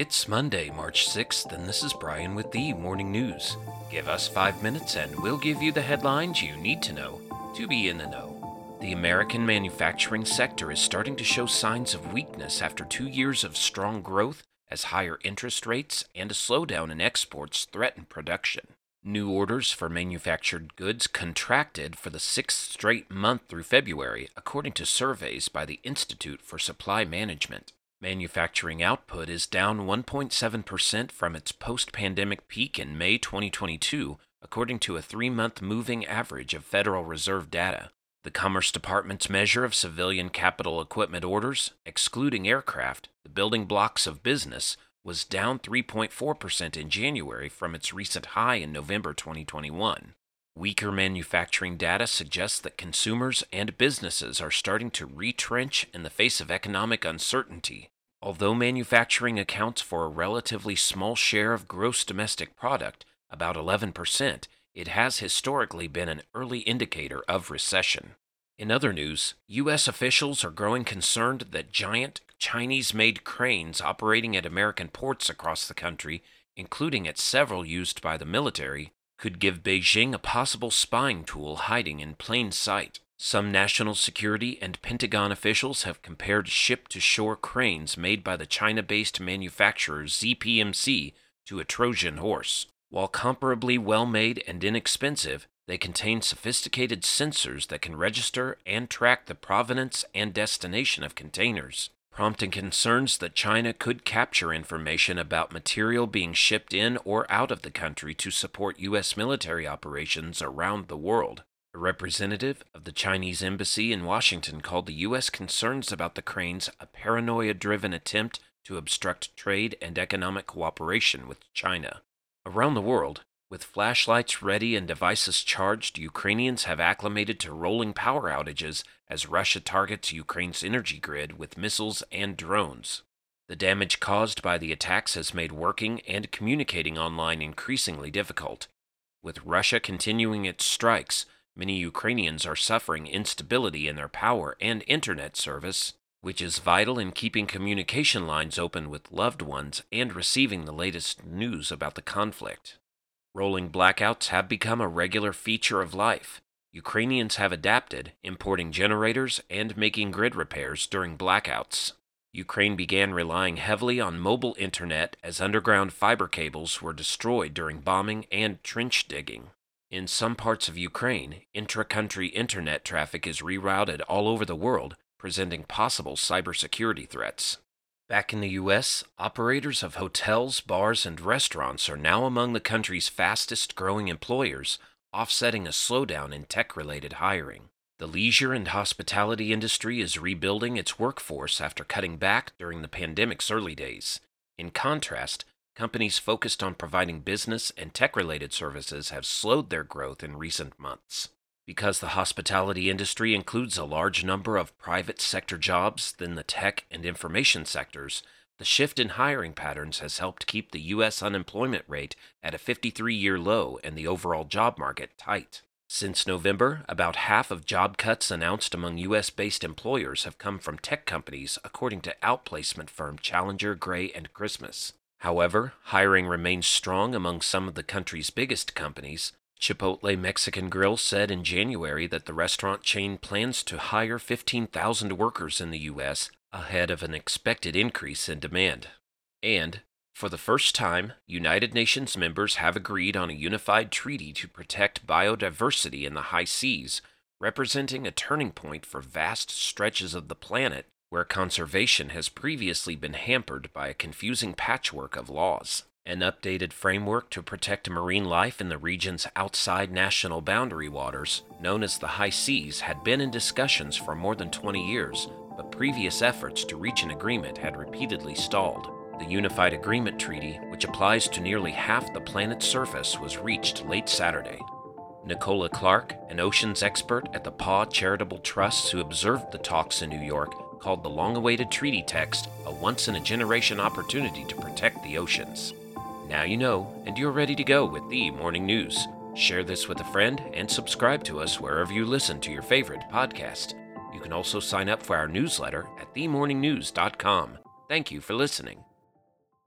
It's Monday, March 6th, and this is Brian with the Morning News. Give us five minutes and we'll give you the headlines you need to know to be in the know. The American manufacturing sector is starting to show signs of weakness after two years of strong growth as higher interest rates and a slowdown in exports threaten production. New orders for manufactured goods contracted for the sixth straight month through February, according to surveys by the Institute for Supply Management. Manufacturing output is down 1.7% from its post pandemic peak in May 2022, according to a three month moving average of Federal Reserve data. The Commerce Department's measure of civilian capital equipment orders, excluding aircraft, the building blocks of business, was down 3.4% in January from its recent high in November 2021. Weaker manufacturing data suggests that consumers and businesses are starting to retrench in the face of economic uncertainty. Although manufacturing accounts for a relatively small share of gross domestic product, about 11%, it has historically been an early indicator of recession. In other news, U.S. officials are growing concerned that giant Chinese made cranes operating at American ports across the country, including at several used by the military, could give Beijing a possible spying tool hiding in plain sight. Some national security and Pentagon officials have compared ship to shore cranes made by the China based manufacturer ZPMC to a Trojan horse. While comparably well made and inexpensive, they contain sophisticated sensors that can register and track the provenance and destination of containers prompting concerns that China could capture information about material being shipped in or out of the country to support U.S. military operations around the world. A representative of the Chinese embassy in Washington called the U.S. concerns about the cranes a paranoia driven attempt to obstruct trade and economic cooperation with China. Around the world, with flashlights ready and devices charged, Ukrainians have acclimated to rolling power outages as Russia targets Ukraine's energy grid with missiles and drones. The damage caused by the attacks has made working and communicating online increasingly difficult. With Russia continuing its strikes, many Ukrainians are suffering instability in their power and internet service, which is vital in keeping communication lines open with loved ones and receiving the latest news about the conflict. Rolling blackouts have become a regular feature of life. Ukrainians have adapted, importing generators and making grid repairs during blackouts. Ukraine began relying heavily on mobile internet as underground fiber cables were destroyed during bombing and trench digging. In some parts of Ukraine, intra country internet traffic is rerouted all over the world, presenting possible cybersecurity threats. Back in the U.S., operators of hotels, bars, and restaurants are now among the country's fastest growing employers, offsetting a slowdown in tech related hiring. The leisure and hospitality industry is rebuilding its workforce after cutting back during the pandemic's early days. In contrast, companies focused on providing business and tech related services have slowed their growth in recent months. Because the hospitality industry includes a large number of private sector jobs than the tech and information sectors, the shift in hiring patterns has helped keep the U.S. unemployment rate at a 53 year low and the overall job market tight. Since November, about half of job cuts announced among U.S. based employers have come from tech companies, according to outplacement firm Challenger, Gray, and Christmas. However, hiring remains strong among some of the country's biggest companies, Chipotle Mexican Grill said in January that the restaurant chain plans to hire 15,000 workers in the U.S. ahead of an expected increase in demand. And, for the first time, United Nations members have agreed on a unified treaty to protect biodiversity in the high seas, representing a turning point for vast stretches of the planet where conservation has previously been hampered by a confusing patchwork of laws. An updated framework to protect marine life in the region's outside national boundary waters, known as the High Seas, had been in discussions for more than 20 years, but previous efforts to reach an agreement had repeatedly stalled. The Unified Agreement Treaty, which applies to nearly half the planet's surface, was reached late Saturday. Nicola Clark, an oceans expert at the Pew Charitable Trusts who observed the talks in New York, called the long awaited treaty text a once in a generation opportunity to protect the oceans. Now you know, and you're ready to go with the morning news. Share this with a friend and subscribe to us wherever you listen to your favorite podcast. You can also sign up for our newsletter at themorningnews.com. Thank you for listening.